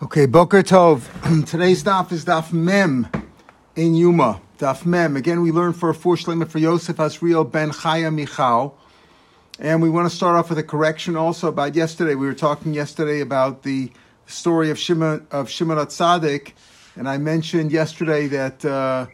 Okay, Boker Tov. Today's daf is daf Mem in Yuma. Daf Mem. Again, we learn for a four shlema for Yosef Asriel ben Chaya Michal. And we want to start off with a correction also about yesterday. We were talking yesterday about the story of Shimon of Shimon Atzadik, and I mentioned yesterday that uh,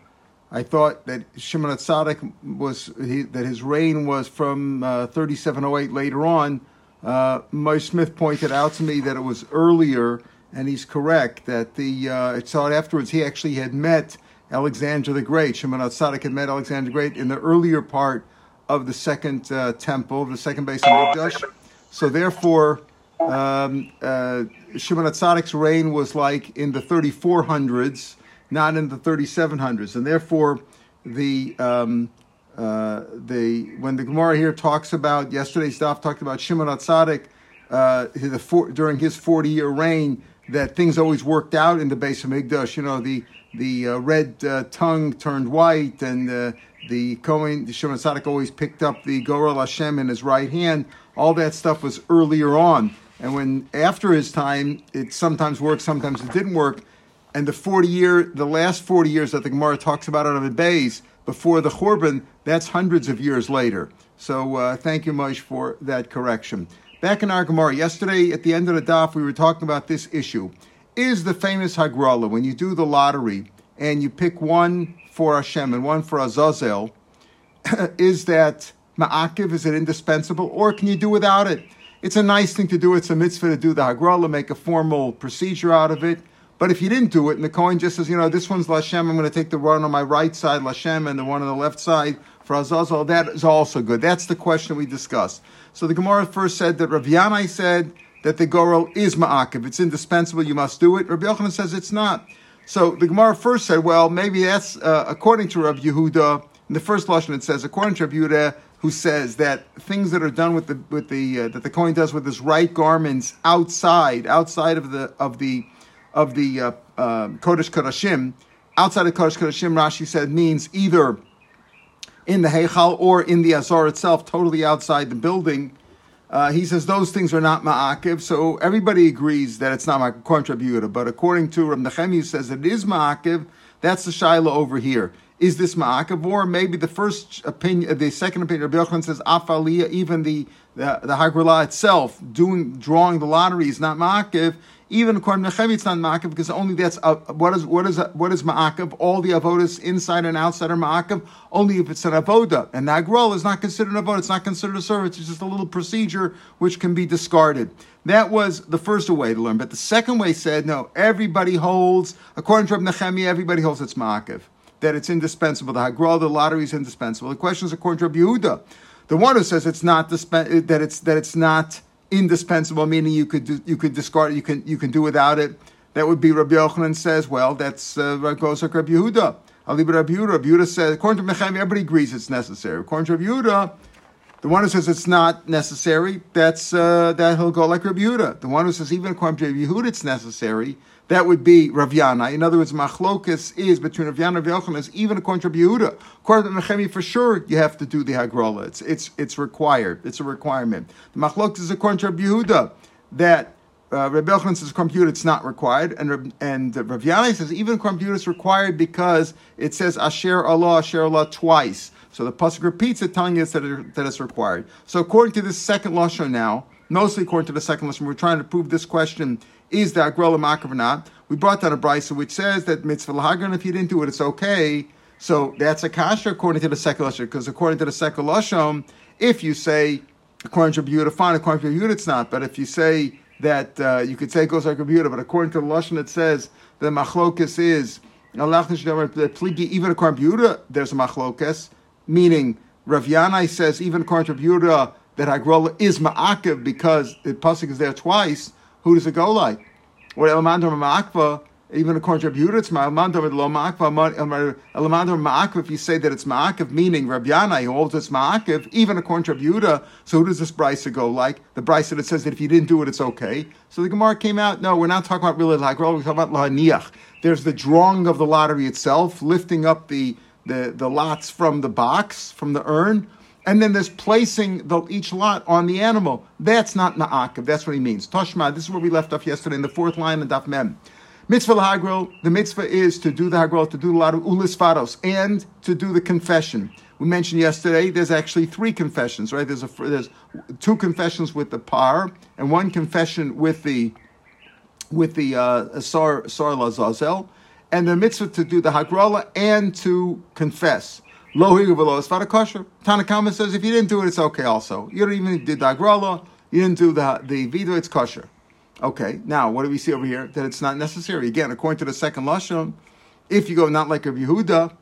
I thought that Shimon Atzadik was he, that his reign was from uh, 3708 later on. Uh, Smith pointed out to me that it was earlier and he's correct that the uh, it afterwards. He actually had met Alexander the Great. Shimon Atzadik had met Alexander the Great in the earlier part of the second uh, temple, the second base of Mikdash. So therefore, um, uh, Shimon Atzadik's reign was like in the 3400s, not in the 3700s, and therefore the um, uh, the when the Gemara here talks about yesterday's stuff talked about Shimon Atzadik uh, the, during his 40 year reign that things always worked out in the base of Migdash. You know, the the uh, red uh, tongue turned white, and uh, the Kohen, the Shimon always picked up the Goral Hashem in his right hand. All that stuff was earlier on, and when after his time, it sometimes worked, sometimes it didn't work. And the forty year, the last forty years that the Gemara talks about on the base before the Churban, that's hundreds of years later. So uh, thank you, Moshe, for that correction. Back in our Gemara, yesterday at the end of the daf, we were talking about this issue. Is the famous Hagrala, when you do the lottery and you pick one for Hashem and one for Azazel, is that ma'akiv, is it indispensable, or can you do without it? It's a nice thing to do. It's a mitzvah to do the Hagrala, make a formal procedure out of it. But if you didn't do it, and the coin just says, you know, this one's Lashem, I'm going to take the one on my right side, Lashem, and the one on the left side for Azazel, that is also good. That's the question we discussed. So the Gemara first said that Rav Yanai said that the Gorel is Ma'akiv. It's indispensable, you must do it. Rabbi Yochanan says it's not. So the Gemara first said, well, maybe that's uh, according to Rav Yehuda. In the first lashon, it says, according to Rav Yehuda, who says that things that are done with the with the uh, that the Kohen does with his right garments outside outside of the of the of the uh, uh, Kodesh Kodashim, outside of Kodesh Kodashim, Rashi said means either in the Heichal or in the Azar itself, totally outside the building. Uh, he says those things are not ma'akiv, so everybody agrees that it's not ma'akiv, contributor. But according to Ram Nechemi, who says it is ma'akiv, that's the shaila over here. Is this ma'akiv? Or maybe the first opinion, the second opinion, Rabbi Yochanan says afaliyah, even the, the, the Hagrala itself, doing, drawing the lottery is not ma'akiv, even according to Nechevi, it's not ma'akiv because only that's uh, what is what is what is ma'akiv. All the avodas inside and outside are ma'akiv. Only if it's an avoda, and nagrol is not considered an avoda. It's not considered a service. It's just a little procedure which can be discarded. That was the first way to learn. But the second way said no. Everybody holds, according to Reb Nechemia, everybody holds it's ma'akiv. That it's indispensable. The hagrol, the lottery is indispensable. The question is according to Reb Yehuda, the one who says it's not disp- that it's that it's not indispensable, meaning you could do, you could discard you can you can do without it. That would be Rabbi Yochanan says, well, that's uh, goes like Rabbi Yehuda. Ali Rabbi Yehuda. Rabbi Yehuda says, according to Mechem, everybody agrees it's necessary. According to Rabbi Yehuda, the one who says it's not necessary, that's uh, that he'll go like Rabbi Yehuda. The one who says even according to Rabbi Yehuda it's necessary, that would be Rav Yana. In other words, machlokas is between Rav Yana and Rav Yochanan, even according to Rabbi Yehuda. According to Nechemi, for sure you have to do the Hagrola. It's, it's, it's required. It's a requirement. The machlokas is according to Rabbi Yehuda that uh, Rabbi Yochanan says computer it's not required, and and uh, Rav Yana says even computer is required because it says Asher Allah, Asher Allah twice. So the pasuk repeats it, telling us that, it, that it's required. So according to this second lashon now, mostly according to the second lashon, we're trying to prove this question is the Agrela Makav or not? We brought down a brisa which says that mitzvah lahagran, if you didn't do it, it's okay. So that's a kasha according to the second lashon, because according to the second lashon, if you say according to Yehuda, fine. According to Yehuda, it's not. But if you say that uh, you could say it goes like Yehuda, but according to the lashon, it says the machlokas is even according to there's a machlokas, meaning Rav Yanai says even according to Yehuda that Hagrola is ma'akiv because the pasuk is there twice. Who does it go like? What Elamandar Ma'akva, even according to Rabbi it's Elamandar Lo Ma'akva, Elamandar Ma'akva, if you say that it's Ma'akiv, meaning Rabbi Yana, holds it's Ma'akiv, even according to Rabbi so who does this brisa go like? The brisa that says that if you didn't do it, it's okay. So the Gemara came out, no, we're not talking about really like, we're talking about Lahaniach. There's the drawing of the lottery itself, lifting up the, the, the lots from the box, from the urn, and then there's placing the, each lot on the animal. That's not ma'akiv. That's what he means. Toshma, this is where we left off yesterday in the fourth line of Daf Mem. Mitzvah hagrol, the mitzvah is to do the hagrol, to do a lot of ulis faros, and to do the confession. We mentioned yesterday there's actually three confessions, right? There's a there's two confessions with the par and one confession with the with the uh, sar sar lazazel, and the mitzvah to do the hagrala and to confess. Lo higu is kosher. Tanakama says if you didn't do it, it's okay. Also, you don't even did the hagrala, you didn't do the the vido, it's kosher. Okay, now what do we see over here? That it's not necessary. Again, according to the second lashon, if you go not like uh, uh, uh, a Yehuda,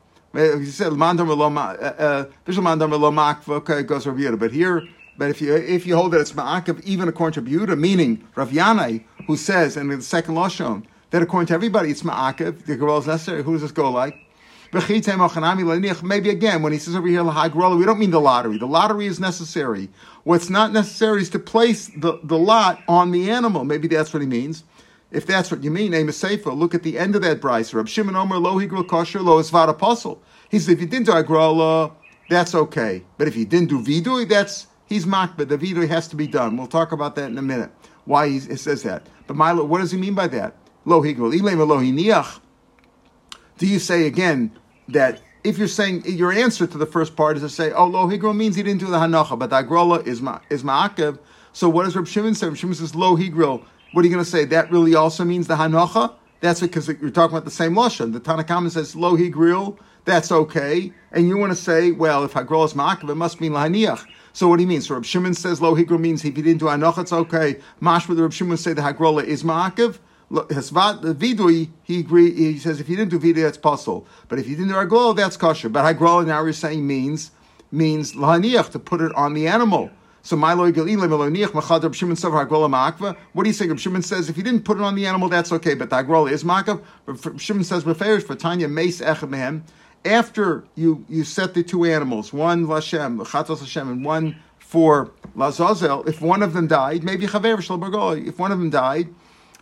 he said mandam makva. Okay, it goes over here, but here. But if you if you hold that it's ma'akav, even according to Yehuda, meaning Rav Yanai, who says in the second lashon that according to everybody it's ma'akav, the girl is necessary. Who does this go like? Maybe again, when he says over here lahagrola, we don't mean the lottery. The lottery is necessary. What's not necessary is to place the, the lot on the animal. Maybe that's what he means. If that's what you mean, name a sefer. Look at the end of that brisa. Rab Shimon Omer lo higro kosher lo esvad apostle. He said if you didn't do agrola, that's okay. But if you didn't do vidui, that's he's makbid. The vidui has to be done. We'll talk about that in a minute. Why he says that. But Milo, what does he mean by that? Lo higro ilem lo hiniach. Do you say again that if you're saying your answer to the first part is to say, oh, lo higro means he didn't do the hanacha, but the agrola is ma, is ma'akev. So what does Reb Shimon say? Reb Shimon says lo higro. What are you going to say? That really also means the hanacha? That's because you're talking about the same lashon. The Tanakhama says lo. That's okay, and you want to say, well, if hagro is ma'akev, it must mean lahaniach. So what do you mean? So Reb Shimon says lo higro means if he didn't do hanacha, it's okay. Mashma the Reb Shimon say the hagrola is ma'akev. Vidui, he agree. He says if you didn't do vidui, that's possible. But if you didn't do hagrola, that's kosher. But hagrola now we're saying means means lahaniach to put it on the animal. So my What do you say? Reb Shimon says if you didn't put it on the animal, that's okay. But the hagrola is makav. Reb Shimon says beferish for Tanya mace echad After you you set the two animals, one lashem, chatos Hashem, and one for lazazel. If one of them died, maybe chaver If one of them died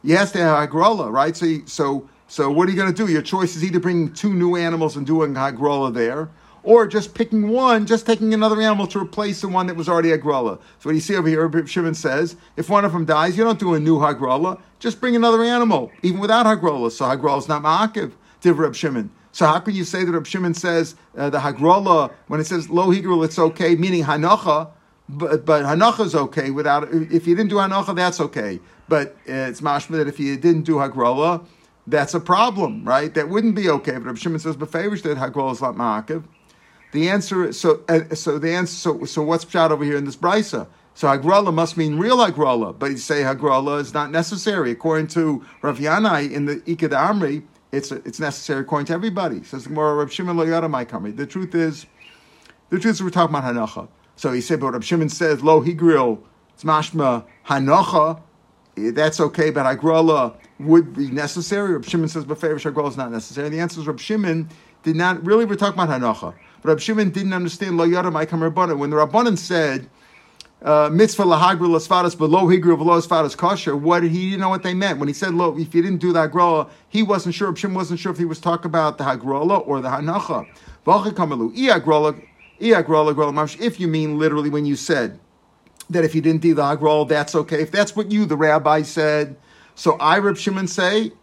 you to have hagrola, right? So, so, so what are you going to do? Your choice is either bringing two new animals and doing hagrola there, or just picking one, just taking another animal to replace the one that was already hagrola. So what you see over here, Reb Shimon says, if one of them dies, you don't do a new hagrola, just bring another animal, even without hagrola. So hagrola is not ma'akiv to Reb Shimon. So how can you say that Reb Shimon says uh, the hagrola when it says lo higrul, it's okay, meaning hanacha, but but is okay without. If you didn't do hanacha, that's okay. But it's mashma that if you didn't do hagrola, that's a problem, right? That wouldn't be okay. But Rav Shimon says befavorish that hagrola is not ma'akiv. The answer, so uh, so the answer, so so what's shot over here in this brisa? So hagrola must mean real hagrola, but you say hagrola is not necessary according to Rav Yanai in the Ikad Amri. It's it's necessary according to everybody. Says more Rav Shimon lo The truth is, the truth is we're talking about hanacha. So he said, but Rav Shimon says lo higril. It's mashma hanacha that's okay, but Hagrala would be necessary. Reb Shimon says, but Hagrala is not necessary. The answer is Reb Shimon did not, really, we're talking about Hanacha. But Reb Shimon didn't understand Lo Yada Maikam Rabbanan. When the Rabbanan said, uh, mitzvah lahagru lasfadas below higru below asfadas kosher. What he didn't know what they meant when he said, lo. if you didn't do the hagrola," he wasn't sure. Shimon wasn't sure if he was talking about the hagrola or the hanacha. If you mean literally when you said that if you didn't do the hagrol, that's okay. If that's what you, the rabbi, said. So I, Reb Shimon, say, if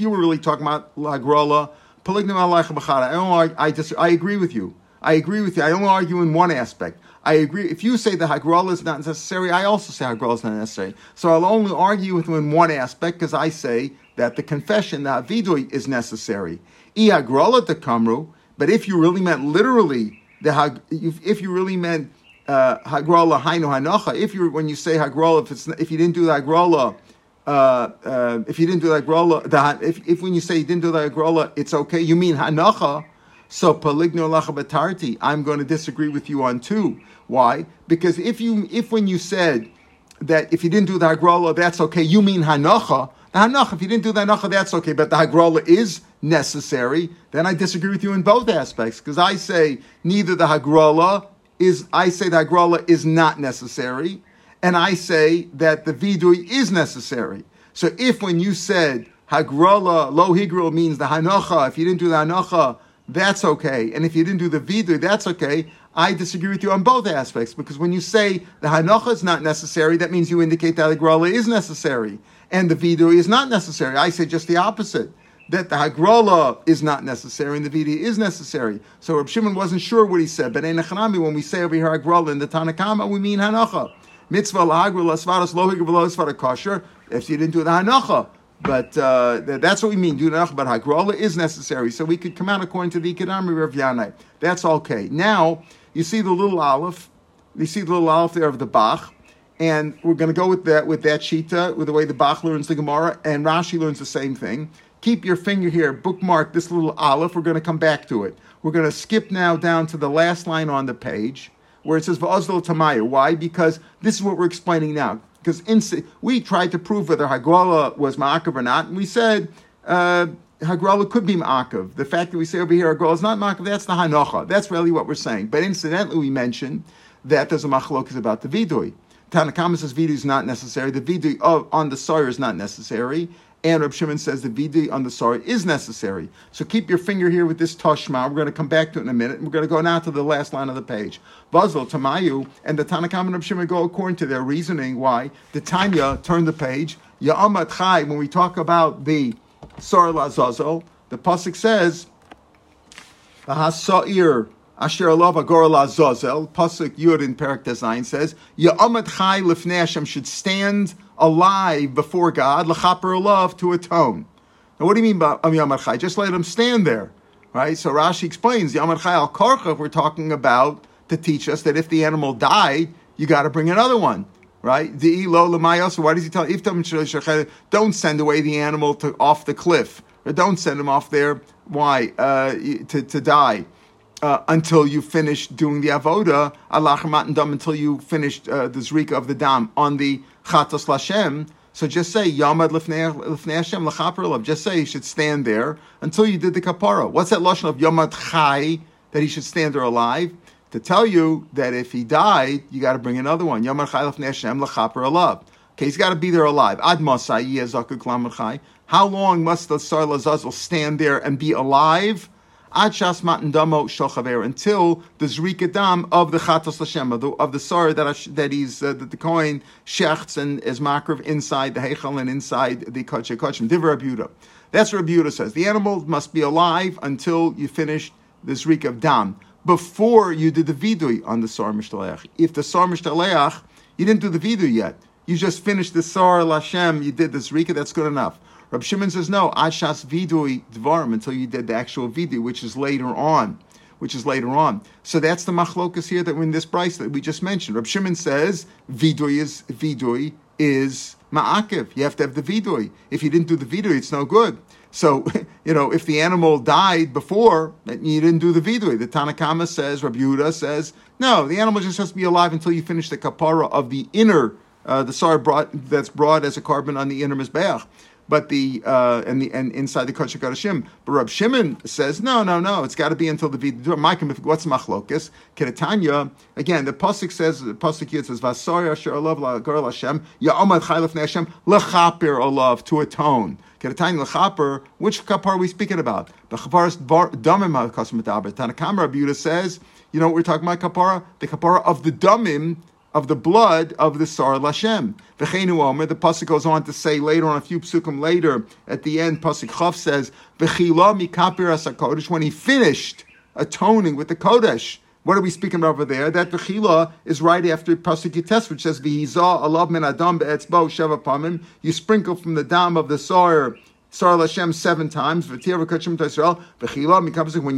you were really talking about polignim alaycha b'chara, I, I, I agree with you. I agree with you. I only argue in one aspect. I agree. If you say the hagrola is not necessary, I also say hagrola is not necessary. So I'll only argue with you in one aspect because I say that the confession, the avidui, is necessary. I hagrola the kamru, but if you really meant literally, the if you really meant uh, hagrola hainu hanocha. If you when you say hagrola, if it's if you didn't do the hagrola, uh, uh, if you didn't do the hagrola, the, if if when you say you didn't do the hagrola, it's okay. You mean hanocha. So paligno lacha batarti. I'm going to disagree with you on two. Why? Because if you if when you said that if you didn't do the hagrola, that's okay. You mean hanocha. The hanocha, if you didn't do the hanocha, that's okay. But the hagrola is necessary. Then I disagree with you in both aspects because I say neither the hagrola is I say that Hagrala is not necessary, and I say that the Vidui is necessary. So if when you said Hagrala, lo means the Hanocha, if you didn't do the Hanocha, that's okay. And if you didn't do the vidui, that's okay. I disagree with you on both aspects because when you say the hanocha is not necessary, that means you indicate that the grala is necessary and the vidui is not necessary. I say just the opposite. That the hagrola is not necessary and the vidui is necessary. So Reb Shimon wasn't sure what he said, but in Echanami, when we say over here hagrola in the Tanakama, we mean hanocha. Mitzvah lahagrola svaras lohig v'lo kosher. If you didn't do the hanocha, but uh, that's what we mean. Do but hagrola is necessary, so we could come out according to the Ikadami Rav Yanai. That's okay. Now you see the little aleph. You see the little aleph there of the Bach, and we're going to go with that with that shita, with the way the Bach learns the Gemara, and Rashi learns the same thing. Keep your finger here, bookmark this little aleph. We're going to come back to it. We're going to skip now down to the last line on the page where it says Va'azlo Tamaya. Why? Because this is what we're explaining now because we tried to prove whether Hagrala was Ma'akav or not, and we said uh, could be Ma'akav. The fact that we say over here Hagrala is not Ma'akav, that's the Hanocha. That's really what we're saying. But incidentally, we mentioned that there's a Machlok is about the Vidui. Tanakama says Vidui is not necessary. The Vidui on the Sawyer is not necessary. And Reb Shimon says the vidi on the sorry is necessary. So keep your finger here with this toshma. We're going to come back to it in a minute. We're going to go now to the last line of the page. Bazel, Tamayu, and the Tanakam and Reb Shimon go according to their reasoning why the Tanya turn the page. Ya'amat Chai, when we talk about the Sar Lazazo, the Pasuk says, Sa'ir Asher Alav Agor Lazazel, Pasuk Yud in Perak Design says, Ya'amat Chai Hashem should stand alive before God, lechaper love to atone. Now, what do you mean by um, Yamar Chai? Just let him stand there, right? So Rashi explains Yamar Chai al Karcha. We're talking about to teach us that if the animal died, you got to bring another one, right? The lo So why does he tell Iftam don't send away the animal to off the cliff, or don't send him off there? Why uh, to to die? Uh, until you finish doing the avoda, and dam, until you finish uh, the zrika of the dam on the chatos lashem. So just say yamad lifnei Hashem Just say he should stand there until you did the kapara. What's that lashon of yamad chai that he should stand there alive? To tell you that if he died, you got to bring another one. Yamad chai lifnei Hashem. Okay, he's got to be there alive. Ad masai. How long must the sar lazazel stand there and be alive? Ad shas matan damo shochaver until the zrika dam of the chatos Hashem of the, of the that that he's uh, that the coin shechts and is makrav inside the heichal and inside the kachim kachim divrei Rabuda. That's what Rabuda says. The animal must be alive until you finish the zrika of dam before you did the vidui on the sar mishtaleach. If the sar mishtaleach you didn't do the vidui yet, you just finished the sar lashem, you did the zrika. That's good enough. Rab Shimon says no, ashas vidui dvarim until you did the actual vidui, which is later on, which is later on. So that's the machlokas here that in this price that we just mentioned. Rab Shimon says vidui is vidui is ma'akiv. You have to have the vidui. If you didn't do the vidui, it's no good. So, you know, if the animal died before, you didn't do the vidui. The Tanakama says, Rabbi Yehuda says, no, the animal just has to be alive until you finish the kapara of the inner, uh, the sar brought, that's brought as a carbon on the inner mizbeach but the uh, and the and inside the kosher kadashim. But Rab Shimon says no, no, no. It's got to be until the vidur. Maikim, what's machlokas? Keretanya again. The pasuk says the pasuk here says vasari asher olav la'gor Hashem ya'omad chaylef Hashem lechaper olav to atone. Keretanya lechaper. Which kapar are we speaking about? The kapar is damim ha'kosmet Tanakam Rabbi Yehuda says. You know what we're talking about kapara? The kapara of the damim of the blood of the Sar Lashem. V'cheinu Omer, the Pasuk goes on to say later on, a few psukim later, at the end, Pasuk Chav says, V'chila mikapir as when he finished atoning with the Kodesh. What are we speaking about over there? That V'chila is right after Pasuk Yites, which says, V'hizah alav men adam be'etzbo sheva pamim. You sprinkle from the dam of the Sar Sar Lashem seven times. When you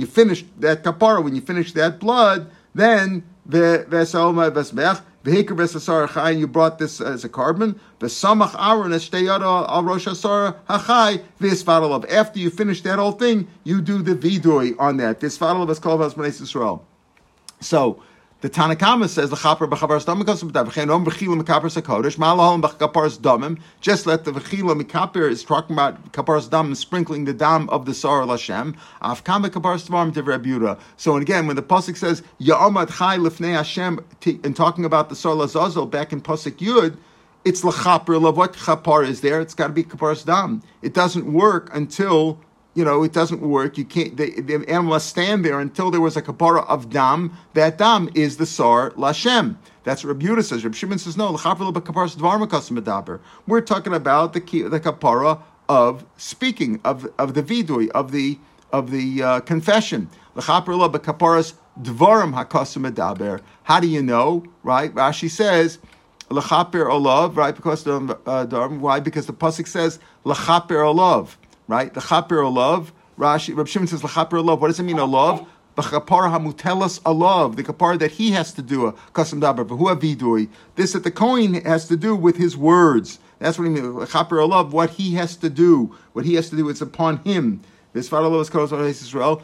finish that kapara, when you finish that blood, then the Vesalma Vesmech, Vehiker Vesasar Chai, you brought this as a carbon. Vesamach Aaron Esteyada al Rosh Hasar Hachai Visfadalav. After you finish that whole thing, you do the vidui on that. Visfadalav is called Vasmanes Israel. So the Tanakama says the chaper b'chaparas damim kosim b'tavchenom b'chila mekaparas hakodesh malahom b'kaparas damim. Just let the v'chila mekaper is talking about kaparas damim sprinkling the dam of the sar Hashem. Afkam b'kaparas to Rebuta. So again, when the pasuk says Ya'omad chai lifnei Hashem, and talking about the sar lazazel back in pasuk Yud, it's lachaper. Love what chapar is there? It's got to be kaparas dam. It doesn't work until you know, it doesn't work. You can't. The, the animal must stand there until there was a kapara of dam. That dam is the sar lashem. That's what Rabbi Yehuda says. Rabbi Shimon says no. We're talking about the the kapara of speaking of of the vidui of the of the uh, confession. How do you know? Right? Rashi says lechaper olav. Right? Because the uh, why? Because the pasuk says lechaper olav. Right? Lechaper olav. Rashi. Reb Shimon says lechaper olav. What does it mean olav? B'chapar hamutelas alav, the kapar that he has to do a custom dabar. Who avidui? This that the coin has to do with his words. That's what he means. Chaper alav, what he has to do, what he has to do, it's upon him. Visvar alav is called Israel,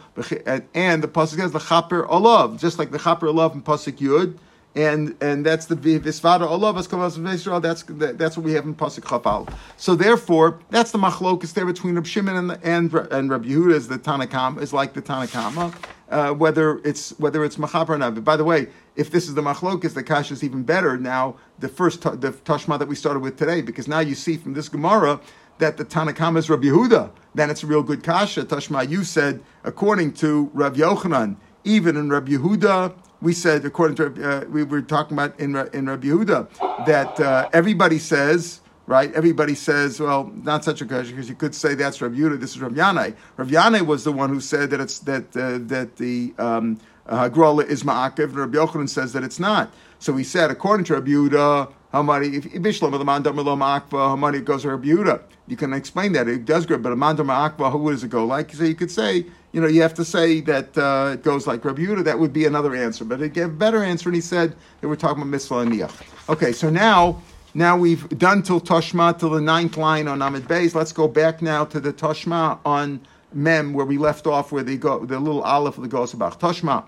and the pasuk says the chaper alav, just like the chaper alav in pasuk yud, and and that's the visvada olav is called Israel. That's that's what we have in pasuk chafal. So therefore, that's the machlokus there between Reb Shimon and and and Reb Yehuda is the Tanakam is like the Tanakama. Uh, whether it's whether it's machaper or not. By the way, if this is the machlokas, the kasha is even better now. The first the tashma that we started with today, because now you see from this gemara that the Tanakama is Rabbi Yehuda, then it's a real good kasha. Tashma, you said, according to Rabbi Yochanan, even in Rabbi Yehuda, we said, according to, uh, we were talking about in, in Rabbi Yehuda, that uh, everybody says, right? Everybody says, well, not such a kasha, because you could say that's Rabbi Yehuda, this is Rabbi Yanai. Rabbi Yanai was the one who said that it's, that, uh, that the, um, uh, is ma'akev, and Rabbi Yochanan says that it's not. So he said, according to Rabbi Yehuda, Hamari, if Bishlam of the Mandam Akva, Hamari goes to Rabbi Yehuda. You can explain that. It does go, but a Mandam Akva, who does it go like? So you could say, you know, you have to say that uh, it goes like Rabbi Yehuda. That would be another answer. But it gave a better answer, and he said they were talking about Mitzvah and Niyach. Okay, so now now we've done till Toshma, till the ninth line on Amid Beis. Let's go back now to the Toshma on Mem, where we left off, where they go, the little Aleph of the Gosabach. Toshma.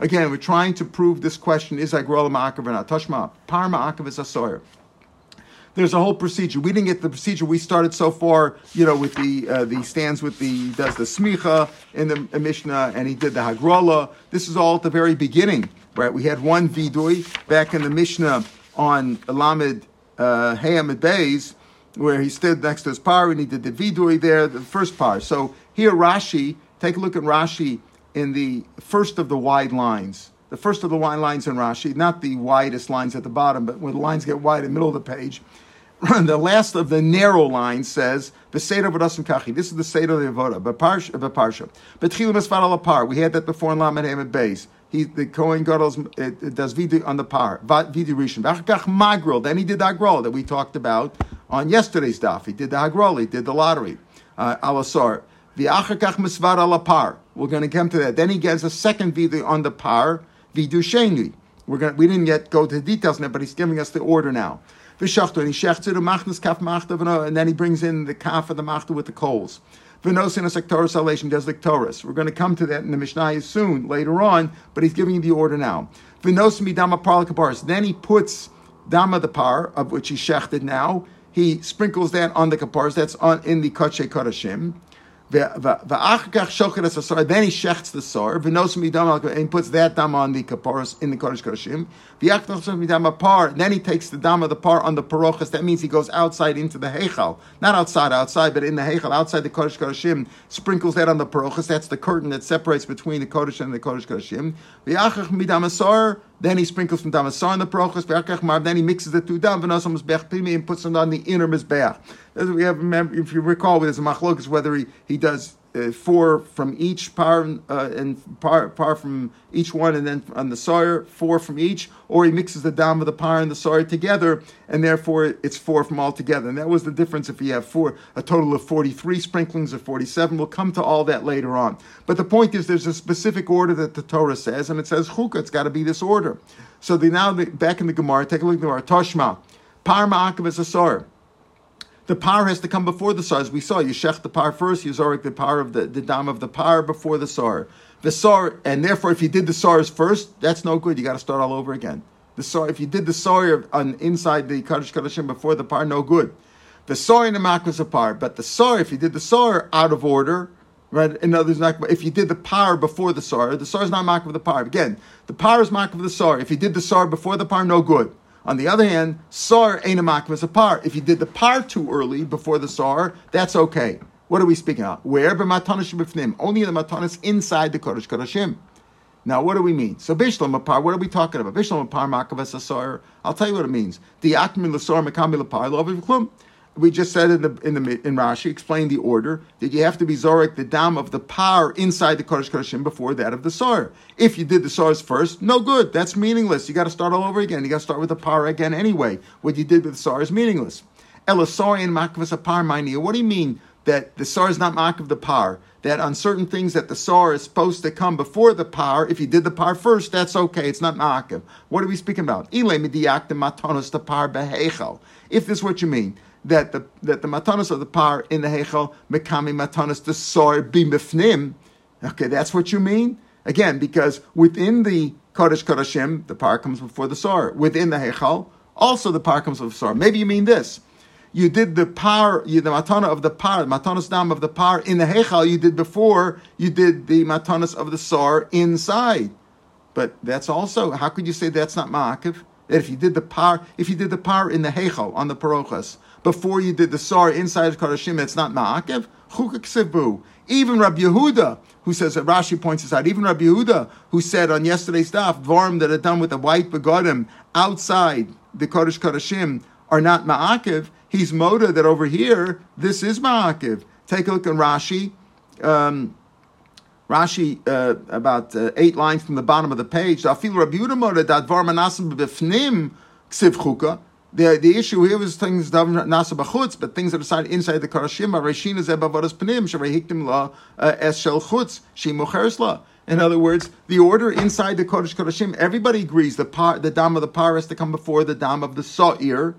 Again, we're trying to prove this question is Agrola Ma'akav or not. Tashma, Par Ma'akav is a sawyer. There's a whole procedure. We didn't get the procedure. We started so far, you know, with the uh, the stands with the does the smicha in the Mishnah, and he did the hagrola. This is all at the very beginning, right? We had one vidui back in the Mishnah on Lamed uh, Hayamid Bays, where he stood next to his par and he did the vidui there, the first par. So here Rashi, take a look at Rashi in the first of the wide lines. The first of the wide lines in Rashi, not the widest lines at the bottom, but when the lines get wide in the middle of the page. the last of the narrow lines says, "V'seder v'dasim kachi." This is the seder of the avoda, b'parsha. B'tchilu misfar par. We had that before in Lamed Hamed Beis. He, the Kohen Gadol does vidu on the par, vidu rishon. V'achkach magrol. Then he did the agrol that we talked about on yesterday's daf. He did the agrol. He did the lottery. Uh, alasar. V'achakach misvar ala par. We're going to come to that. Then he gets a second vidu on the par, vidu sheni. We're going. We didn't yet go to the details now, but he's giving us the order now. And he shechts it machnas kaf machta and then he brings in the kaf of the machta with the coals. V'nosin a sektoris salvation does lictoris. We're going to come to that in the Mishnah soon later on, but he's giving you the order now. V'nosin midama parlikaparis. Then he puts dama the par of which he shechted now. He sprinkles that on the kapars. That's on in the kache kadashim. Then he shechts the sor, and puts that dam on the kaparas in the kodesh kodeshim. Then he takes the dam of the par on the parochas. That means he goes outside into the heichal, not outside, outside, but in the heichal, outside the kodesh kodeshim. Sprinkles that on the parochas. That's the curtain that separates between the kodesh and the kodesh kodeshim. Then he sprinkles from damasar in the parochas. Then he mixes the two dam and puts them on the inner mizbeach. We have, if you recall, there's a machlokas whether he, he does uh, four from each par uh, and par, par from each one, and then on the sawyer four from each, or he mixes the dam of the par and the sawyer together, and therefore it's four from all together. And that was the difference if you have four, a total of forty-three sprinklings or forty-seven. We'll come to all that later on. But the point is, there's a specific order that the Torah says, and it says chukah. It's got to be this order. So they now back in the Gemara, take a look at the Gemara. Toshma, par ma'akav is a sawyer the par has to come before the sar. As we saw, you shech the par first, you zorik the par of the, the dam of the par before the sar. The sar, and therefore, if you did the sars first, that's no good. You got to start all over again. The sar, if you did the sar on inside the kaddish kaddishim before the par, no good. The sar in the mak was a par, but the sar, if you did the sar out of order, right? In other words, if you did the par before the sar, the sar is not mak of the par. Again, the par is mak of the sar. If you did the sar before the par, no good. On the other hand, sar ain't a makvas a par. If you did the par too early before the sar, that's okay. What are we speaking about? Where? B'matanas shebifnim. Only the matanas inside the Kodesh Kodeshim. Now, what do we mean? So, Bishlam Apar, what are we talking about? Bishlam Apar, Makavas Asar. I'll tell you what it means. The Akmin Lasar Makami Lapar, Love Klum. We just said in the in the in Rashi, explained the order that you have to be Zorik the dam of the power inside the Kodesh Kodeshim before that of the Sar. If you did the Sars first, no good. That's meaningless. You got to start all over again. You got to start with the power again anyway. What you did with the Sar is meaningless. Elasar and Makavas Apar, What do you mean that the Sar is not Mak of the par? that on certain things that the sar is supposed to come before the power. if you did the power first, that's okay. It's not ma'akiv. What are we speaking about? If this is what you mean, that the that the matanos of the par in the hechel mekami matanos the sar bimifnim. Okay, that's what you mean. Again, because within the kodesh kodeshim, the par comes before the sar. Within the hechel, also the par comes before the sar. Maybe you mean this you did the par, you, the matana of the par, matanas dam of the par in the hechal you did before you did the matanas of the sar inside. But that's also how could you say that's not ma'akiv? That if you did the par, if you did the par in the hechal on the parochas before you did the sar inside the kadashim, it's not ma'akiv. Chukak Even Rabbi Yehuda, who says that Rashi points this out, even Rabbi Yehuda, who said on yesterday's daf, dvarim that are done with the white begodim outside the Kodesh Kodashim are not ma'akiv, he's moda that over here, this is ma'akiv. Take a look at Rashi. Um, Rashi, uh, about uh, eight lines from the bottom of the page. The, the issue here was things nasa b'chutz, but things that are inside the karashim are reshina zebavodas panim shavehiktim la uh, es shel chutz shemucheres la. In other words, the order inside the Kodesh Kodashim, everybody agrees the par, the dam of the par has to come before the dam of the sa'ir,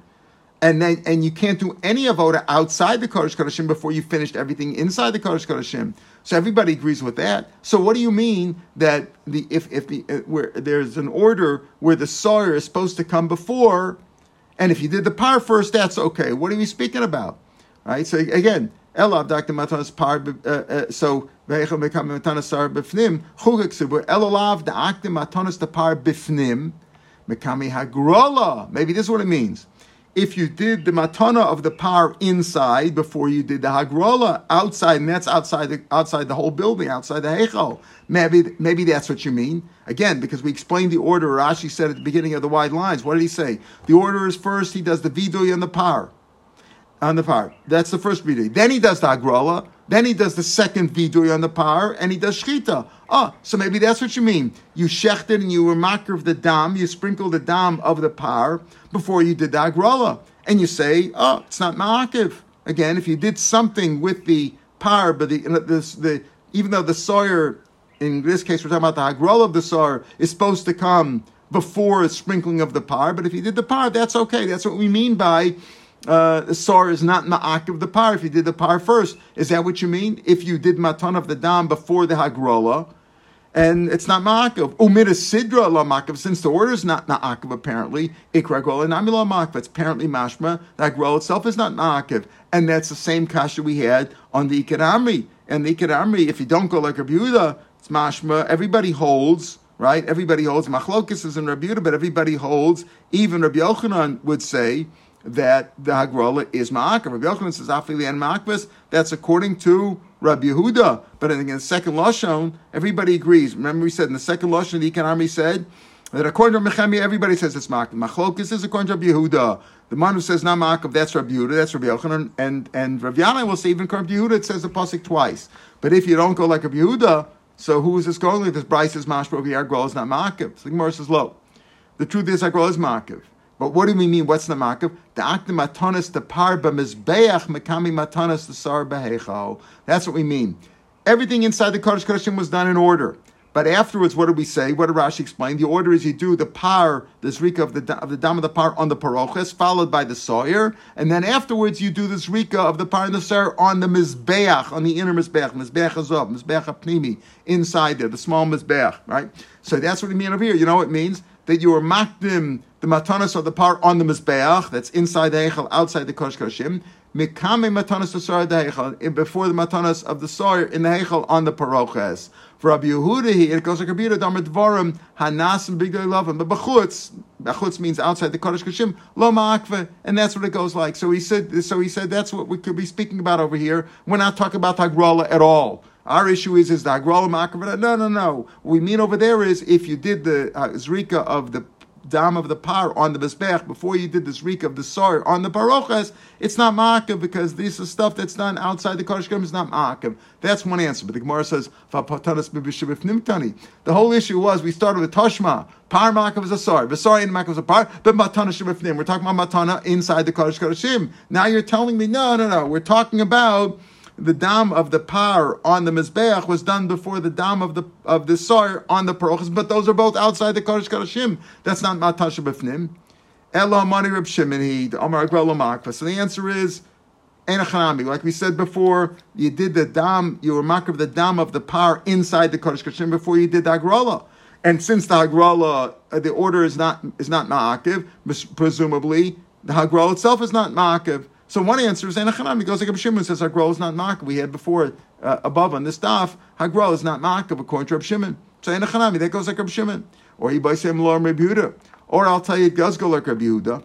and then and you can't do any avoda outside the Kodesh Kodeshim before you finished everything inside the Kodesh Kodeshim. So everybody agrees with that. So what do you mean that the if if the uh, where there's an order where the sawyer is supposed to come before, and if you did the par first, that's okay. What are we speaking about? Right. So again, Elav Dr. Matanas par. Uh, uh, so Veichel become Matanas sar bifnim chugak sibur Elalav Dr. Matanas the par bifnim mekami hagrola. Maybe this is what it means if you did the matana of the par inside before you did the hagrola outside, and that's outside the outside the whole building, outside the heichal. Maybe maybe that's what you mean. Again, because we explained the order. Rashi said at the beginning of the wide lines. What did he say? The order is first. He does the vidui and the par on the par. That's the first vidui. Then he does the hagrola. Then he does the second vidui on the par, and he does shchita. Oh, so maybe that's what you mean. You shechted and you were makar of the dam, you sprinkled the dam of the par before you did the agrala. And you say, oh, it's not ma'akiv. Again, if you did something with the par, but the, this, the even though the sawyer, in this case we're talking about the agrala of the sawyer, is supposed to come before a sprinkling of the par, but if you did the par, that's okay. That's what we mean by uh, the sar is not ma'ak of the par. If you did the par first, is that what you mean? If you did matan of the dam before the hagrola, and it's not ma'akiv. Umid sidra la ma'akiv, since the order is not ma'akiv apparently, ikra grola namila ma'akiv, it's apparently mashma, that grola itself is not ma'akiv. And that's the same kasha we had on the Ikad And the Ikad if you don't go like Rabbi Yehuda, it's mashma, everybody holds, right? Everybody holds, machlokis is in Rabbi but everybody holds, even Rabbi Yochanan would say, that the Hagrola is Ma'akav. Rabbi Yochanan says Afili and Ma'akvis. That's according to Rabbi Yehuda. But in the second Lashon, everybody agrees. Remember we said in the second Lashon, the economy said that according to Mechemi, everybody says it's Ma'akav. Machlokis is according to Rabbi Yehuda. The man who says not Ma'akav, that's Rabbi Yehuda, that's Rabbi Yochanan. And, and Rabbi Yana will say even according to Yehuda, it says the Pasuk twice. But if you don't go like Rabbi Yehuda, so who is this going with? This Bryce is Mashbro, Yargol is not Ma'akav. So the Gemara says low. The truth is, Agrol is Ma'akav. But what do we mean? What's the makav? The akta matanis the par b'mizbeach mekami matanis the sar. That's what we mean. Everything inside the Kodesh Kodeshim was done in order. But afterwards, what do we say? What did Rashi explain? The order is you do the par, the zrika of the of the dam of the par on the paroches, followed by the sawyer, and then afterwards you do the zrika of the par and the sawyer on the mizbeach, on the inner mizbeach, mizbeach azov, mizbeach apnimi, inside there, the small mizbeach, right? So that's what we mean over here. You know what it means? That you were makdim the matanas of the part on the mizbeach that's inside the heichal, outside the kosh koshim. Mikame matanas the heichal before the matanas of the sar in the heichal on the paroches. For Rabbi Yehuda, it goes like Rabbi Damar Dvarim Hanasim Big Lovim. But bechutz, bechutz means outside the Kodesh Kashim Lo Ma'akve, and that's what it goes like. So he said. So he said that's what we could be speaking about over here. We're not talking about Hagrola at all. Our issue is is the Hagrola Ma'akve. No, no, no. What we mean over there is if you did the uh, Zrika of the dam of the par on the Mizbech before you did this reek of the sar on the Barochas, it's not ma'akev because this is stuff that's done outside the Kodesh It's not ma'akev. That's one answer. But the Gemara says, The whole issue was we started with Toshma. Par ma'akev is a sar. Vasar in ma'akev is a par. But matana shebifnim. We're talking about matana inside the Kodesh Kodeshim. Now you're telling me, no, no, no. We're talking about the dam of the par on the mizbeach was done before the dam of the of the sar on the parochas, but those are both outside the kodesh kodeshim. That's not matasha b'fnim. Elo mani rib shimon he amar makva. So the answer is enachanami. Like we said before, you did the dam, you were makar the dam of the par inside the kodesh kodeshim before you did the agrola. And since the hagrala, uh, the order is not is not ma'akiv, presumably the hagrala itself is not ma'akiv. So one answer is Enochanam. He goes like Shimon says Hagro is not Ma'akav. We had before uh, above on this daf Hagro is not Ma'akav according to Reb Shimon. So Enochanami that goes like Reb Shimon. Or he buys him Lord Reb Yehuda. Or I'll tell you it does go like Reb Yehuda.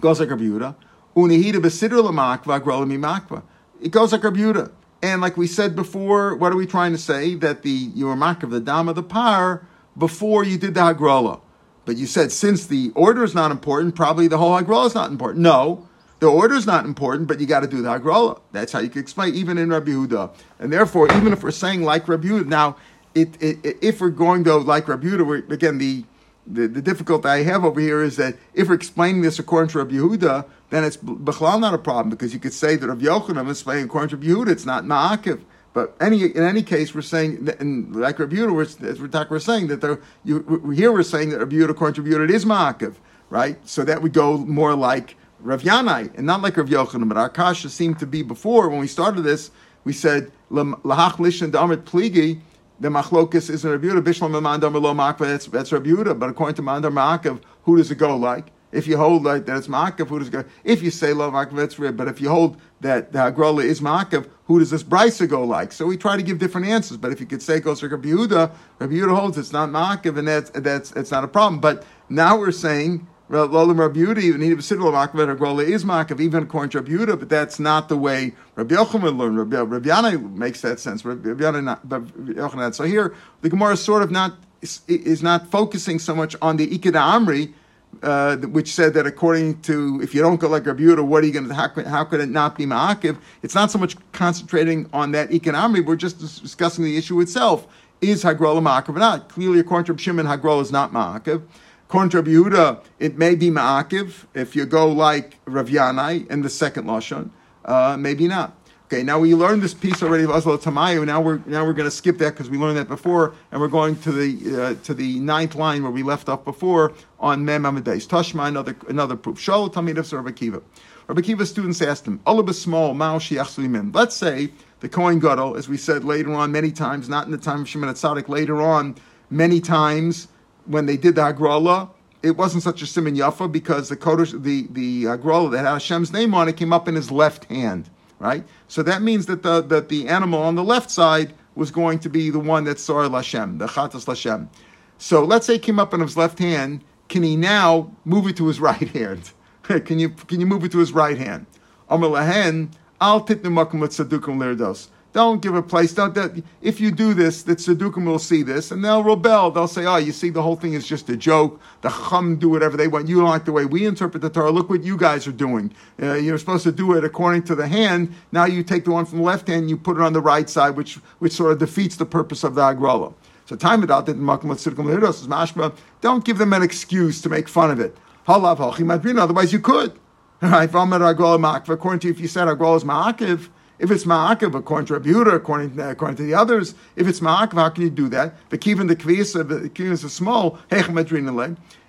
Goes like Reb Yehuda. Unihida besidr l'makva Hagro l'mimakva. It goes like Reb Yehuda. And like we said before, what are we trying to say? That the you were of the dam of the par before you did the hagrola. But you said since the order is not important, probably the whole hagrola is not important. No, the order is not important, but you got to do the hagrola. That's how you can explain, even in Rabbi Yehuda. And therefore, even if we're saying like Rabbi Yehuda, now, it, it, if we're going to like Rabbi Yehuda, again, the, the, the difficulty I have over here is that if we're explaining this according to Rabbi Yehuda, then it's b'chlal not a problem because you could say that Rabbi Yochanan is explaining according to Rabbi Yehuda, it's not ma'akiv. But any in any case, we're saying, and like Rabbi Yehuda, we're, as we're saying that there, you, here we're saying that Rabbi Yehuda, according to Rabbi Yehuda, it is ma'akiv, right? So that would go more like Rav Yanai, and not like Rav Yochanan, but our kasha seemed to be before when we started this. We said lahach lishn da'amrit pligi. The machlokus is Rav Yehuda. Bishlam mandam lo. That's that's Rav Yehuda. But according to mandam ma'akav, who does it go like? If you hold like that it's ma'akav, who does it go? If you say lo ma'akav, that's rib. But if you hold that the hagrola is ma'akav, who does this brisa go like? So we try to give different answers. But if you could say it goes Rav Yehuda, Yehuda holds it's not ma'akav, and that's that's it's not a problem. But now we're saying Lolam Rabbi even he was Makav Agrola is Makav, even according to but that's not the way Rabbi Yochanan learned. Rabbi, Rabbi Yana makes that sense. Rabbi Yochanan. So here, the Gemara is sort of not is, is not focusing so much on the Ikeda Amri, uh, which said that according to if you don't go like Rabbi what are you going to? How, how could it not be Ma'akiv? It's not so much concentrating on that Amri. We're just discussing the issue itself. Is Hagrola Ma'akiv or not? Clearly, according to Shimon, Hagrola is not Ma'akiv. According to Yehuda, it may be ma'akiv if you go like Rav Yanai in the second lashon. Uh, maybe not. Okay, now we learned this piece already of Oslo Tamayu. Now we're now we're going to skip that because we learned that before, and we're going to the uh, to the ninth line where we left off before on Mem Amadeus. Tashma, another another proof. Shol Talmid of Rabbi Kiva. Rabbi Kiva's students asked him, small Mao Let's say the Kohen Gadol, as we said later on many times, not in the time of Shimon Tzaddik, later on many times when they did the Hagrala, it wasn't such a Simon Yafa because the Kodesh, the the Hagrala that had Hashem's name on it came up in his left hand, right? So that means that the that the animal on the left side was going to be the one that saw Lashem, the Chatas Lashem. So let's say it came up in his left hand. Can he now move it to his right hand? can you can you move it to his right hand? Amar lahen al titnu makom. Don't give a place. Don't, that, if you do this, the Tzaddukim will see this and they'll rebel. They'll say, oh, you see, the whole thing is just a joke. The Chum do whatever they want. You don't like the way we interpret the Torah. Look what you guys are doing. Uh, you're supposed to do it according to the hand. Now you take the one from the left hand and you put it on the right side, which, which sort of defeats the purpose of the Agrala. So time it out that. Don't give them an excuse to make fun of it. Otherwise, you could. According to if you said Agrala is ma'akiv, if it's ma'akiv, according to Rabbi Yehuda, according, to, according to the others, if it's ma'akiv, how can you do that? The kivin, the kvisa, the kivin is small,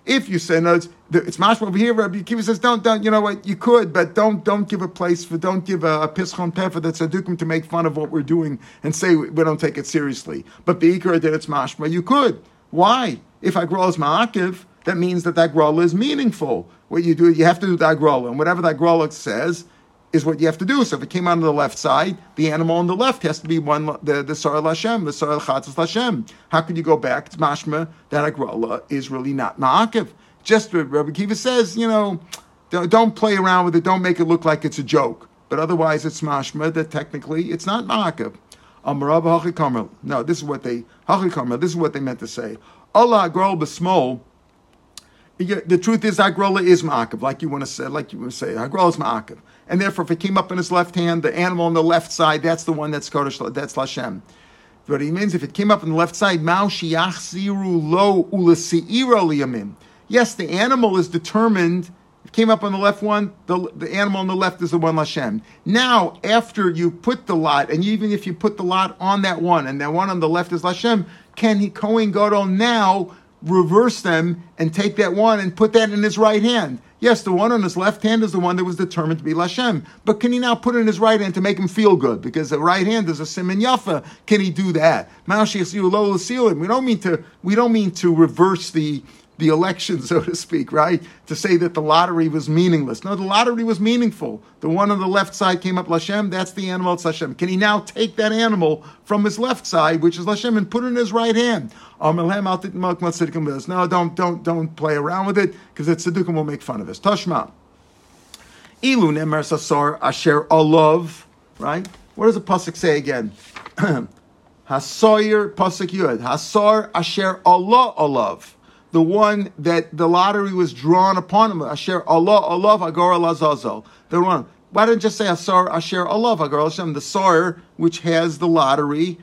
if you say no, it's, it's mashma over here. Rabbi Kiva says, "Don't, don't. You know what? You could, but don't, don't give a place for, don't give a, a pischon pefa that's adukim to make fun of what we're doing and say we, don't take it seriously. But beikar did it's mashma. You could. Why? If I grow as ma'akiv, that means that that grola is meaningful. What you do, you have to do that grola, and whatever that grola says is what you have to do. So if it came out on the left side, the animal on the left has to be one the the Sarah Lashem, the Sarah Chatzas Lashem. How could you go back? It's mashma that a grola is really not ma'akiv. Just what Rabbi Kiva says, you know, don't, play around with it. Don't make it look like it's a joke. But otherwise, it's mashma that technically it's not ma'akiv. No, this is what they This is what they meant to say. Allah grol b'smol. The truth is, Agrola is ma'akiv, like you want to say, like you want to say, Agrola is ma'akiv, and therefore, if it came up in his left hand, the animal on the left side, that's the one that's kodesh, that's lashem. What he means, if it came up on the left side, mao shiach lo ulasiiro Yes, the animal is determined It came up on the left one, the, the animal on the left is the one Lashem. Now, after you put the lot, and even if you put the lot on that one, and that one on the left is Lashem, can he Kohen Gadol now reverse them and take that one and put that in his right hand? Yes, the one on his left hand is the one that was determined to be Lashem. But can he now put it in his right hand to make him feel good? Because the right hand is a Simon Yafa. Can he do that? We don't mean to we don't mean to reverse the the election, so to speak, right? To say that the lottery was meaningless. No, the lottery was meaningful. The one on the left side came up Lashem, that's the animal, it's Lashem. Can he now take that animal from his left side, which is Lashem, and put it in his right hand? No, don't, don't, don't play around with it, because the Tzaddukim will make fun of us. Tashma. Ilu nemer sasar asher alav, right? What does the pasuk say again? Hasoyer pasuk yud. Hasar asher Allah alav the one that the lottery was drawn upon him. Asher Allah, Allah, Agar Lazazel. The one. Why didn't just say Asar Asher Allah, Agar Hashem, the Sar, which has the lottery,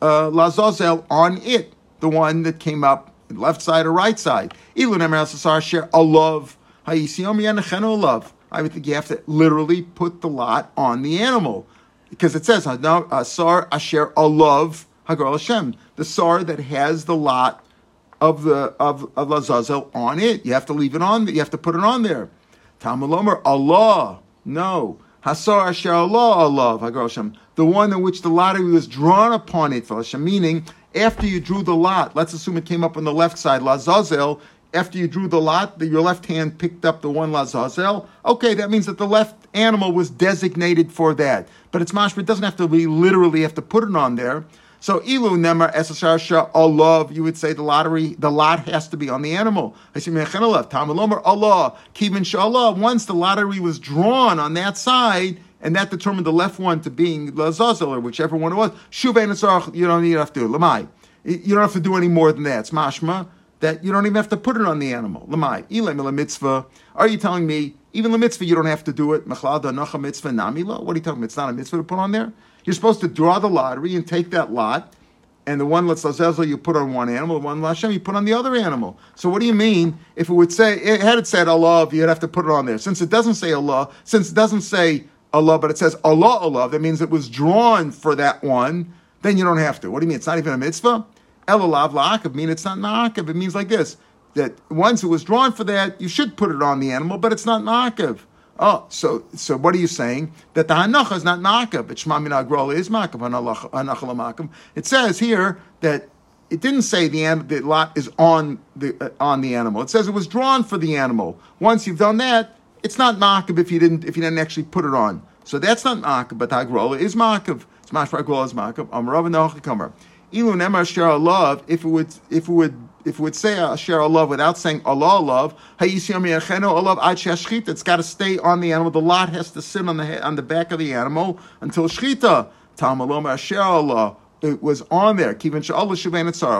uh, Lazazel, on it, the one that came up left side or right side. Ilun Asar Asher Allah, Hayisiom Yanachenu I would think you have to literally put the lot on the animal. Because it says, Asar Asher Allah, Hagar Hashem, the Sar that has the lot of the of, of Lazazel on it. You have to leave it on. You have to put it on there. Talmud Allah. No. Hasar Asher Allah Allah. The one in which the lottery was drawn upon it Hashem. Meaning, after you drew the lot, let's assume it came up on the left side, Lazazel. After you drew the lot, your left hand picked up the one Lazazel. Okay, that means that the left animal was designated for that. But it's mashma, it doesn't have to be literally have to put it on there. So ilu nemar esasharsha Allah, you would say the lottery, the lot has to be on the animal. I see mechenalav Allah, kivin shallah. Once the lottery was drawn on that side, and that determined the left one to being lazazel or whichever one it was. Shuv you don't to have to lamai. You don't have to do any more than that. It's mashma that you don't even have to put it on the animal. Lamai ilem mitzvah. Are you telling me even the mitzvah you don't have to do it? Machlada nacha mitzvah namila. What are you talking me? It's not a mitzvah to put on there. You're supposed to draw the lottery and take that lot, and the one let's Lazazel you put on one animal, the one Lashem you put on the other animal. So what do you mean if it would say it had it said Allah, you'd have to put it on there. Since it doesn't say Allah, since it doesn't say Allah, but it says Allah Allah, that means it was drawn for that one. Then you don't have to. What do you mean? It's not even a mitzvah. Elalav la'akav mean it's not na'akav. It means like this: that once it was drawn for that, you should put it on the animal, but it's not na'akav. Oh, so so what are you saying? That the hanacha is not makav, but shma min agrola is makav, hanacha makav. It says here that it didn't say the, the lot is on the uh, on the animal. It says it was drawn for the animal. Once you've done that, it's not makav if you didn't if you didn't actually put it on. So that's not makav, but the agrola is makav. It's agrola is makav. Amrav and Ilu nemar love. If it would, if it would, if we would say share love without saying Allah love, it's got to stay on the animal. The lot has to sit on the on the back of the animal until shchita. It was on there.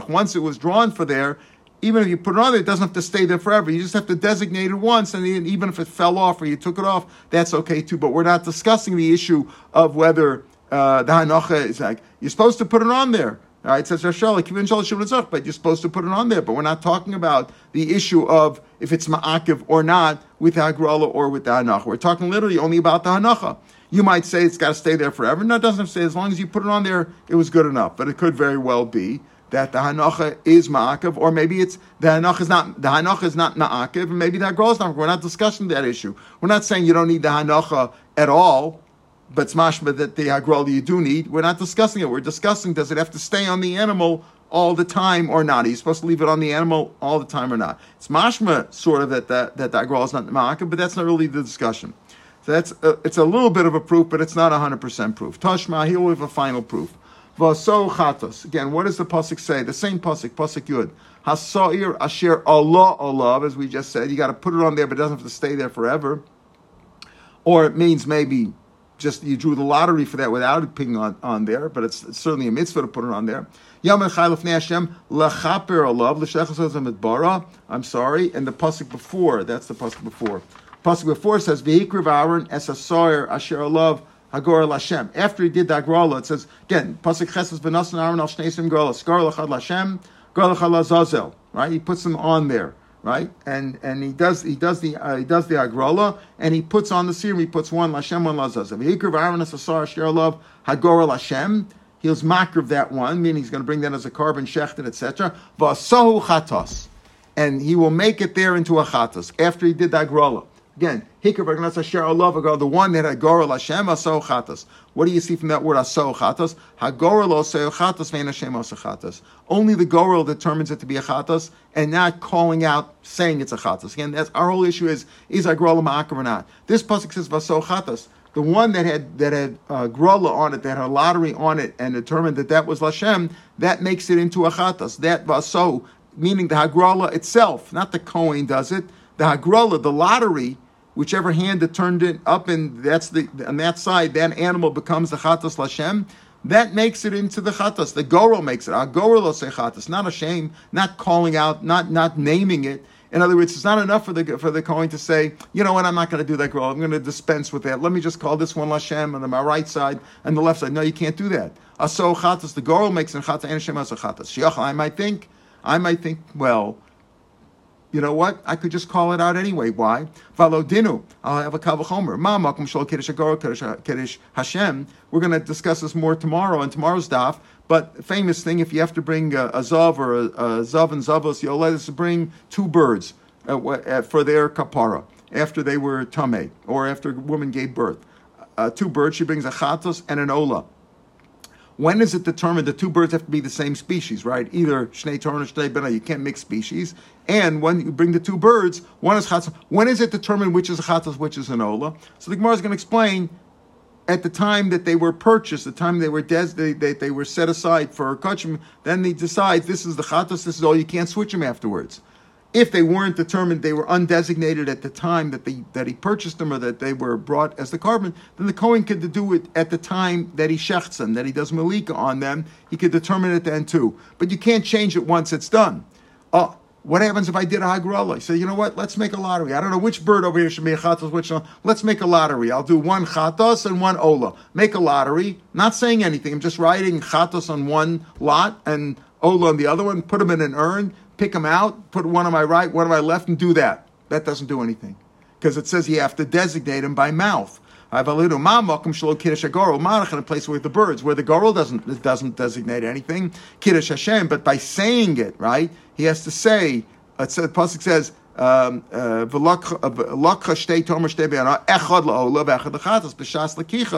Once it was drawn for there, even if you put it on there, it doesn't have to stay there forever. You just have to designate it once, and even if it fell off or you took it off, that's okay too. But we're not discussing the issue of whether uh, the is like you're supposed to put it on there. Right, it says but you're supposed to put it on there. But we're not talking about the issue of if it's ma'akiv or not with agrala or with the hanacha. We're talking literally only about the hanacha. You might say it's got to stay there forever. No, it doesn't say as long as you put it on there, it was good enough. But it could very well be that the hanacha is ma'akiv, or maybe it's the hanacha is not the hanacha is not ma'akiv, and maybe that grows not. We're not discussing that issue. We're not saying you don't need the hanacha at all but it's mashma that the agrali you do need. We're not discussing it. We're discussing does it have to stay on the animal all the time or not? Are you supposed to leave it on the animal all the time or not? It's mashma sort of that that that, is not ma'akiv, but that's not really the discussion. So that's a, it's a little bit of a proof, but it's not hundred percent proof. Tashma, here we have a final proof. Vaso chatos. Again, what does the pasuk say? The same pasuk, pasuk yud. Hasoir asher Allah Allah, as we just said. You got to put it on there, but it doesn't have to stay there forever. Or it means maybe just you drew the lottery for that without it being on, on there, but it's, it's certainly a mitzvah to put it on there. I'm sorry, and the pasuk before, that's the pasuk before. Pasuk before says, "Vehikriv Aaron es asoyer asher alav hagor Lashem." After he did that grala, it says again, pasuk chesed v'nasan Aaron al shneisim grala skar lachad Lashem, grala lazazel. Right, he puts them on there right? And and he does he does the uh, he does the agrola and he puts on the serum. He puts one lashem one. Hikriv Aaron asar love hagora lashem. He'll makriv that one, meaning he's going to bring that as a carbon shechted, etc. Vasahu chatos, and he will make it there into a chatos after he did the agrola. Again, the one that had Gorel Hashem Aso Chatas. What do you see from that word Aso Chatas? Hagorel Aso Chatas Vein Hashem Aso Chatas. Only the Gorel determines it to be a Chatas and not calling out saying it's a Chatas. Again, that's our whole issue is is a Gorel Ma'akar or not. This pasuk says Vaso Chatas. The one that had that had uh, on it, that had a lottery on it, and determined that that was Lashem, that makes it into a Chatas. That Vaso, meaning the Hagrola itself, not the Kohen does it. The Hagrola, the lottery, whichever hand that turned it up, and that's the on that side, that animal becomes the chatas lashem. That makes it into the chatas. The gorel makes it. A gorel say chatas. Not a shame. Not calling out. Not not naming it. In other words, it's not enough for the for the coin to say, you know what, I'm not going to do that gorel. I'm going to dispense with that. Let me just call this one lashem on my right side and the left side. No, you can't do that. Aso chatas. The gorel makes it chatas and Hashem as a chatas. I might think. I might think. Well you know what? I could just call it out anyway. Why? Valodinu. I'll have a kavachomer. Ma makom shol kiddush agor Hashem. We're going to discuss this more tomorrow in tomorrow's daf. But famous thing, if you have to bring a, a zav or a, a zav and zavos, you'll let us bring two birds uh, uh, for their kapara after they were tame or after a woman gave birth. Uh, two birds, she brings a chatos and an ola. When is it determined the two birds have to be the same species, right? Either Shnei Torah or Shnei Bena, you can't mix species. And when you bring the two birds, one is Chatzah. When is it determined which is a Chatzah, which is an Ola? So the Gemara is going to explain at the time that they were purchased, the time they were des- they, they, they were set aside for Kachim, then they decide this is the Chatzah, this is all, you can't switch them afterwards if they weren't determined, they were undesignated at the time that they that he purchased them or that they were brought as the carbon, then the Kohen could do it at the time that he shechts them, that he does malika on them. He could determine it then too. But you can't change it once it's done. Oh, what happens if I did a hagrala? Say, you know what? Let's make a lottery. I don't know which bird over here should be a chatos, which one. Let's make a lottery. I'll do one chatos and one ola. Make a lottery. Not saying anything. I'm just writing chatos on one lot and ola on the other one. Put them in an urn pick them out, put one on my right, one on my left, and do that. That doesn't do anything. Because it says you have to designate them by mouth. In a place where the birds, where the gorel doesn't doesn't designate anything, kiddush Hashem. But by saying it, right, he has to say. Uh, it says, the pasuk says, um, uh,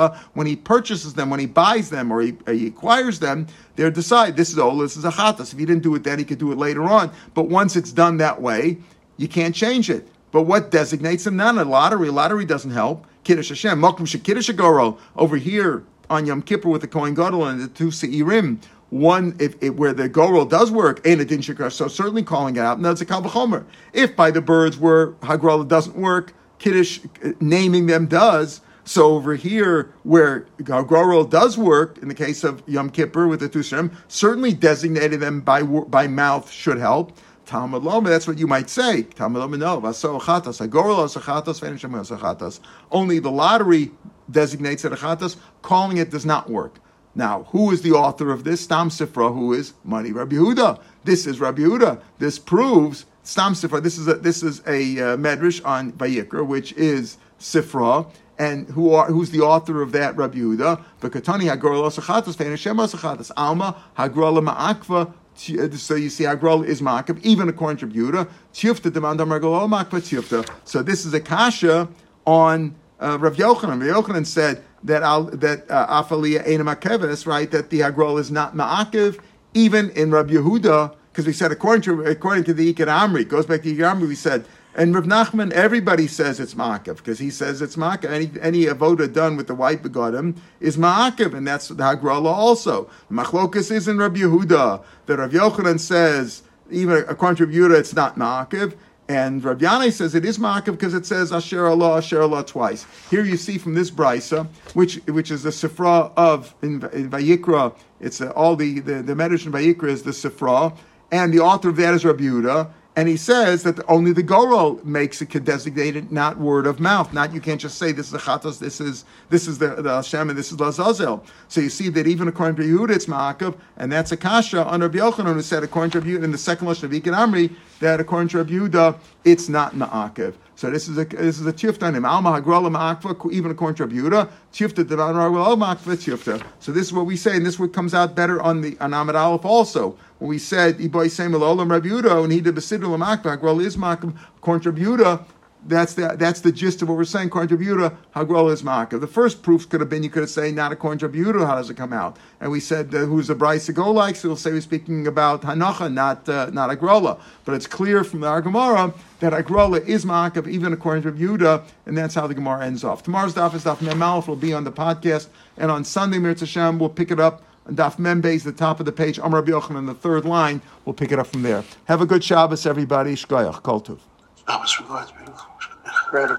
uh when he purchases them, when he buys them or he, uh, he acquires them, they decide this is ola, this is a chatas. If he didn't do it then, he could do it later on. But once it's done that way, you can't change it. But what designates them? None. A lottery. A lottery doesn't help. Kiddush Hashem. Mokum Shekiddush Over here on Yom Kippur with the Kohen Gadol and the two Seirim one if, where the gorel does work, ain't a din shikar, so certainly calling it out, and that's a kalvachomer. If by the birds where hagrola doesn't work, kiddush uh, naming them does. So over here, where gorel does work, in the case of Yom Kippur with the Tusharim, certainly designating them by by mouth should help. Talmud Loma, that's what you might say. Talmud Loma, no. Only the lottery designates it a chatas. Calling it does not work. Now, who is the author of this? Stam Sifra, who is Money Rabbi Yehuda. This is Rabbi Yehuda. This proves Stam Sifra. This is a, this is a uh, medrash on Vayikra, which is Sifra, and who are who's the author of that Rabbi Yehuda? V'katani ve'nashem sachatas alma hagrola ma'akva. Uh, so you see, Agrol is ma'akav, even according to Yehuda. Tiyufta demandam Agrol ma'akva tiyufta. So this is a kasha on uh, Rav Yochanan. Rav Yochanan said that that uh, afalia uh, right? That the agrol is not ma'akiv, Even in Rabbi Yehuda, because we said according to according to the Ikad Amri, goes back to Ikad Amri, we said, and Rav Nachman, everybody says it's ma'akev because he says it's ma'akev. Any any avoda done with the white begodim is ma'akev, and that's the Hagrala also. Machlokas is in Rabbi Yehuda. The Rav Yochanan says even according to Rabbi Yehuda, it's not ma'akev. And Rabbi Yanai says it is ma'akev because it says Asher Allah, Asher Allah twice. Here you see from this brisa, which which is the sifra of in, in Vayikra. It's uh, all the the, the Medrash in Vayikra is the sifra, and the author of that is Rabbi Yehuda. And he says that only the Goral makes it designated, not word of mouth. Not you can't just say this is the Chatos, this is this is the, the Hashem, and this is Lazazel. So you see that even according to Yehuda, it's Ma'akav, and that's a kasha under Yochanan who said according to Yehuda in the second lesson of Ikan Amri that according to Rabbi Yehuda, it's not Ma'akav. So this is a this is a tifta him. Alma hagrala ma'akva, even according to Rabbi Yehuda, tifta ma'akva tifta. So this is what we say, and this what comes out better on the on Amid Aleph also. When we said Iboy Samuel Olam Rabbi Yehuda, and he did Besidur Lamakva, hagrala is ma'akva, according to Rabbi Yehuda, that's the that's the gist of what we're saying. Yehuda, Hagrol is Maka. The first proofs could have been you could have said not to Yehuda. How does it come out? And we said uh, who's the brisa go like? So we'll say we're speaking about Hanacha, not uh, not Agrola. But it's clear from the Gemara that Agrola is Makav even according to Yehuda, and that's how the Gemara ends off. Tomorrow's daf is daf Memalef will be on the podcast, and on Sunday Mirz Hashem we'll pick it up. Daf Membe is the top of the page. Rabbi Yochanan, the third line. We'll pick it up from there. Have a good Shabbos, everybody. Shkoyach, Kol Tuv. That was beautiful. Great.